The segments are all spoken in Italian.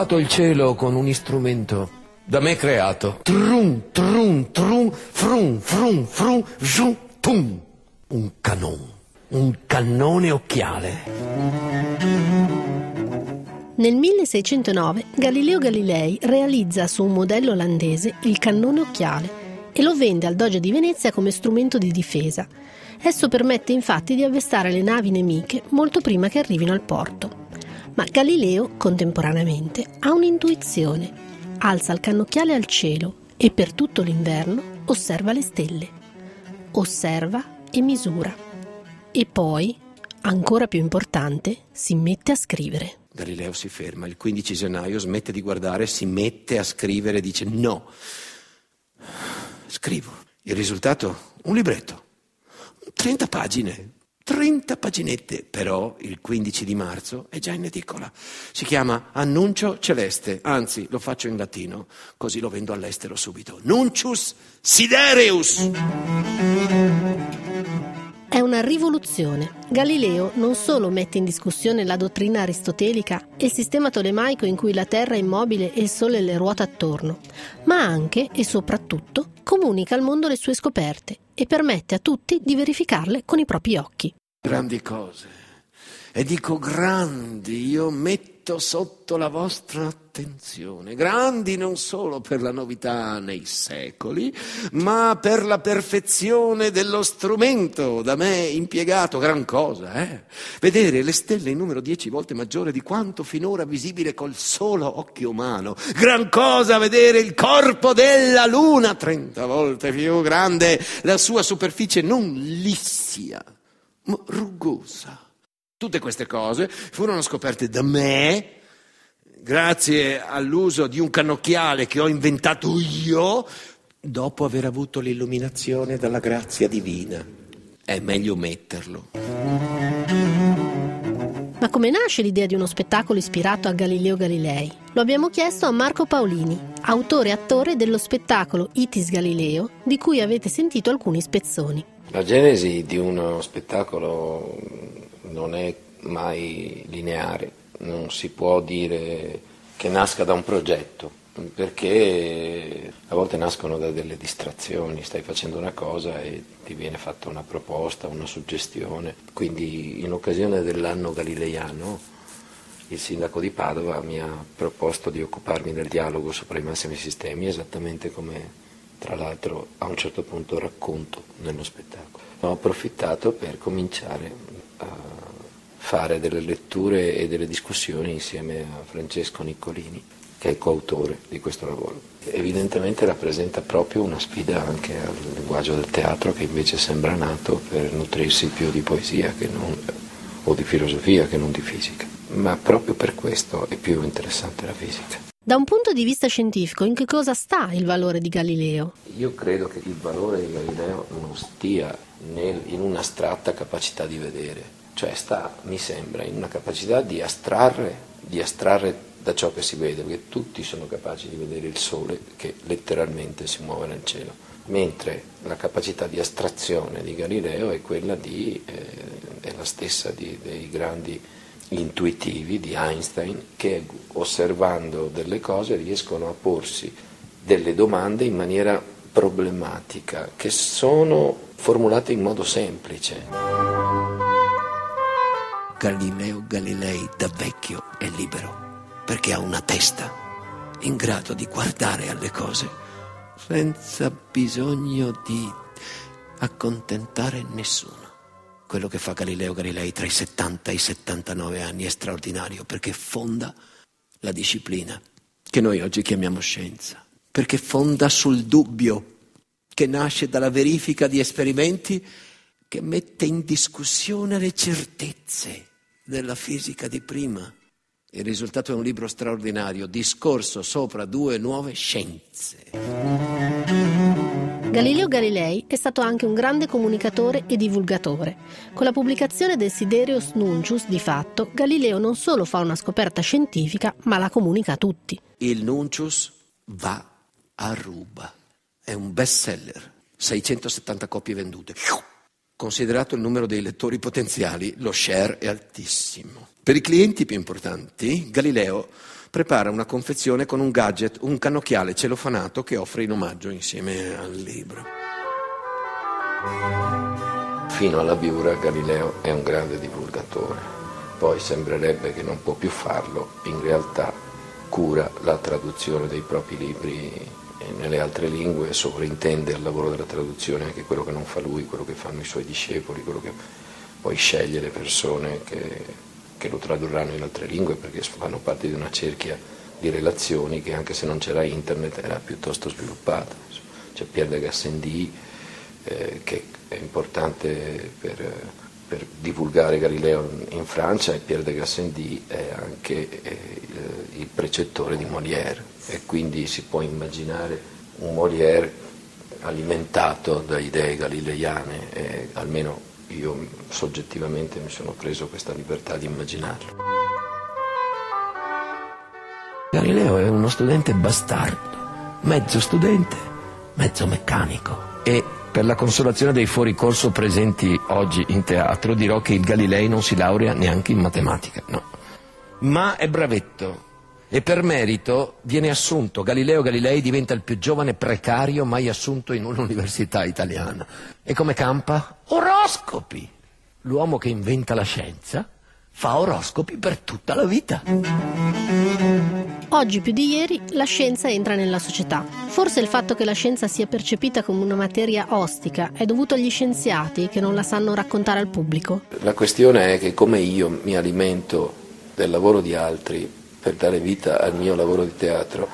trovato il cielo con un strumento da me creato. Trum, trum, trum, frum, frum, frum, giù, tum. Un canon, un cannone occhiale. Nel 1609 Galileo Galilei realizza su un modello olandese il cannone occhiale e lo vende al Doge di Venezia come strumento di difesa. Esso permette infatti di avvestare le navi nemiche molto prima che arrivino al porto. Ma Galileo, contemporaneamente, ha un'intuizione. Alza il cannocchiale al cielo e per tutto l'inverno osserva le stelle. Osserva e misura. E poi, ancora più importante, si mette a scrivere. Galileo si ferma, il 15 gennaio smette di guardare, si mette a scrivere e dice no. Scrivo. Il risultato? Un libretto. 30 pagine. 30 paginette, però il 15 di marzo è già in edicola. Si chiama Annuncio Celeste, anzi lo faccio in latino, così lo vendo all'estero subito. Nuncius Sidereus. È una rivoluzione. Galileo non solo mette in discussione la dottrina aristotelica e il sistema tolemaico in cui la Terra è immobile e il Sole le ruota attorno, ma anche e soprattutto comunica al mondo le sue scoperte e permette a tutti di verificarle con i propri occhi. Grandi cose. E dico grandi, io metto sotto la vostra attenzione. Grandi non solo per la novità nei secoli, ma per la perfezione dello strumento da me impiegato. Gran cosa, eh? Vedere le stelle in numero dieci volte maggiore di quanto finora visibile col solo occhio umano. Gran cosa vedere il corpo della luna trenta volte più grande, la sua superficie non lissia, rugosa Tutte queste cose furono scoperte da me grazie all'uso di un cannocchiale che ho inventato io dopo aver avuto l'illuminazione dalla grazia divina. È meglio metterlo. Ma come nasce l'idea di uno spettacolo ispirato a Galileo Galilei? Lo abbiamo chiesto a Marco Paolini, autore e attore dello spettacolo Itis Galileo, di cui avete sentito alcuni spezzoni. La genesi di uno spettacolo non è mai lineare, non si può dire che nasca da un progetto, perché a volte nascono da delle distrazioni, stai facendo una cosa e ti viene fatta una proposta, una suggestione. Quindi in occasione dell'anno galileiano il sindaco di Padova mi ha proposto di occuparmi del dialogo sopra i massimi sistemi, esattamente come tra l'altro a un certo punto racconto nello spettacolo. Ho approfittato per cominciare a fare delle letture e delle discussioni insieme a Francesco Niccolini, che è coautore di questo lavoro. Evidentemente rappresenta proprio una sfida anche al linguaggio del teatro che invece sembra nato per nutrirsi più di poesia non, o di filosofia che non di fisica. Ma proprio per questo è più interessante la fisica. Da un punto di vista scientifico, in che cosa sta il valore di Galileo? Io credo che il valore di Galileo non stia nel, in un'astratta capacità di vedere, cioè sta, mi sembra, in una capacità di astrarre, di astrarre da ciò che si vede, perché tutti sono capaci di vedere il sole che letteralmente si muove nel cielo, mentre la capacità di astrazione di Galileo è quella di, eh, è la stessa di, dei grandi intuitivi di Einstein che osservando delle cose riescono a porsi delle domande in maniera problematica che sono formulate in modo semplice. Galileo Galilei da vecchio è libero perché ha una testa in grado di guardare alle cose senza bisogno di accontentare nessuno. Quello che fa Galileo Galilei tra i 70 e i 79 anni è straordinario perché fonda la disciplina che noi oggi chiamiamo scienza, perché fonda sul dubbio che nasce dalla verifica di esperimenti che mette in discussione le certezze della fisica di prima. Il risultato è un libro straordinario, discorso sopra due nuove scienze. Galileo Galilei è stato anche un grande comunicatore e divulgatore. Con la pubblicazione del Sidereus Nuncius, di fatto, Galileo non solo fa una scoperta scientifica, ma la comunica a tutti. Il Nuncius va a ruba. È un bestseller. 670 copie vendute. Considerato il numero dei lettori potenziali, lo share è altissimo. Per i clienti più importanti, Galileo prepara una confezione con un gadget, un cannocchiale celofanato che offre in omaggio insieme al libro. Fino alla Biura Galileo è un grande divulgatore, poi sembrerebbe che non può più farlo, in realtà cura la traduzione dei propri libri nelle altre lingue, sovrintende al lavoro della traduzione anche quello che non fa lui, quello che fanno i suoi discepoli, quello che poi sceglie le persone che, che lo tradurranno in altre lingue perché fanno parte di una cerchia di relazioni che anche se non c'era internet era piuttosto sviluppata. C'è Pierre de Gassendi eh, che è importante per, per, divulgare Galileo in Francia e Pierre de Gassendi è anche eh, il, il precettore di Molière e quindi si può immaginare un Molière alimentato da idee galileiane e almeno io soggettivamente mi sono preso questa libertà di immaginarlo. Galileo è uno studente bastardo, mezzo studente, mezzo meccanico e per la consolazione dei fuoricorso presenti oggi in teatro dirò che il Galilei non si laurea neanche in matematica, no. Ma è bravetto, e per merito viene assunto. Galileo Galilei diventa il più giovane precario mai assunto in un'università italiana. E come campa? Oroscopi. L'uomo che inventa la scienza fa oroscopi per tutta la vita. Oggi più di ieri la scienza entra nella società. Forse il fatto che la scienza sia percepita come una materia ostica è dovuto agli scienziati che non la sanno raccontare al pubblico. La questione è che come io mi alimento del lavoro di altri per dare vita al mio lavoro di teatro.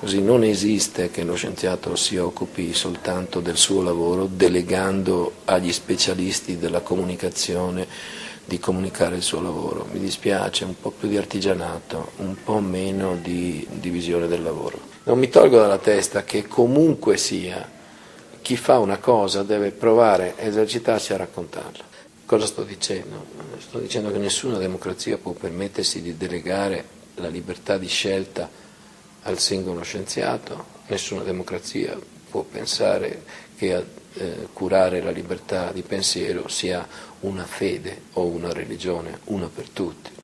Così non esiste che lo scienziato si occupi soltanto del suo lavoro delegando agli specialisti della comunicazione di comunicare il suo lavoro. Mi dispiace un po' più di artigianato, un po' meno di divisione del lavoro. Non mi tolgo dalla testa che comunque sia chi fa una cosa deve provare, esercitarsi a raccontarla. Cosa sto dicendo? Sto dicendo che nessuna democrazia può permettersi di delegare la libertà di scelta al singolo scienziato, nessuna democrazia può pensare che a eh, curare la libertà di pensiero sia una fede o una religione, una per tutti.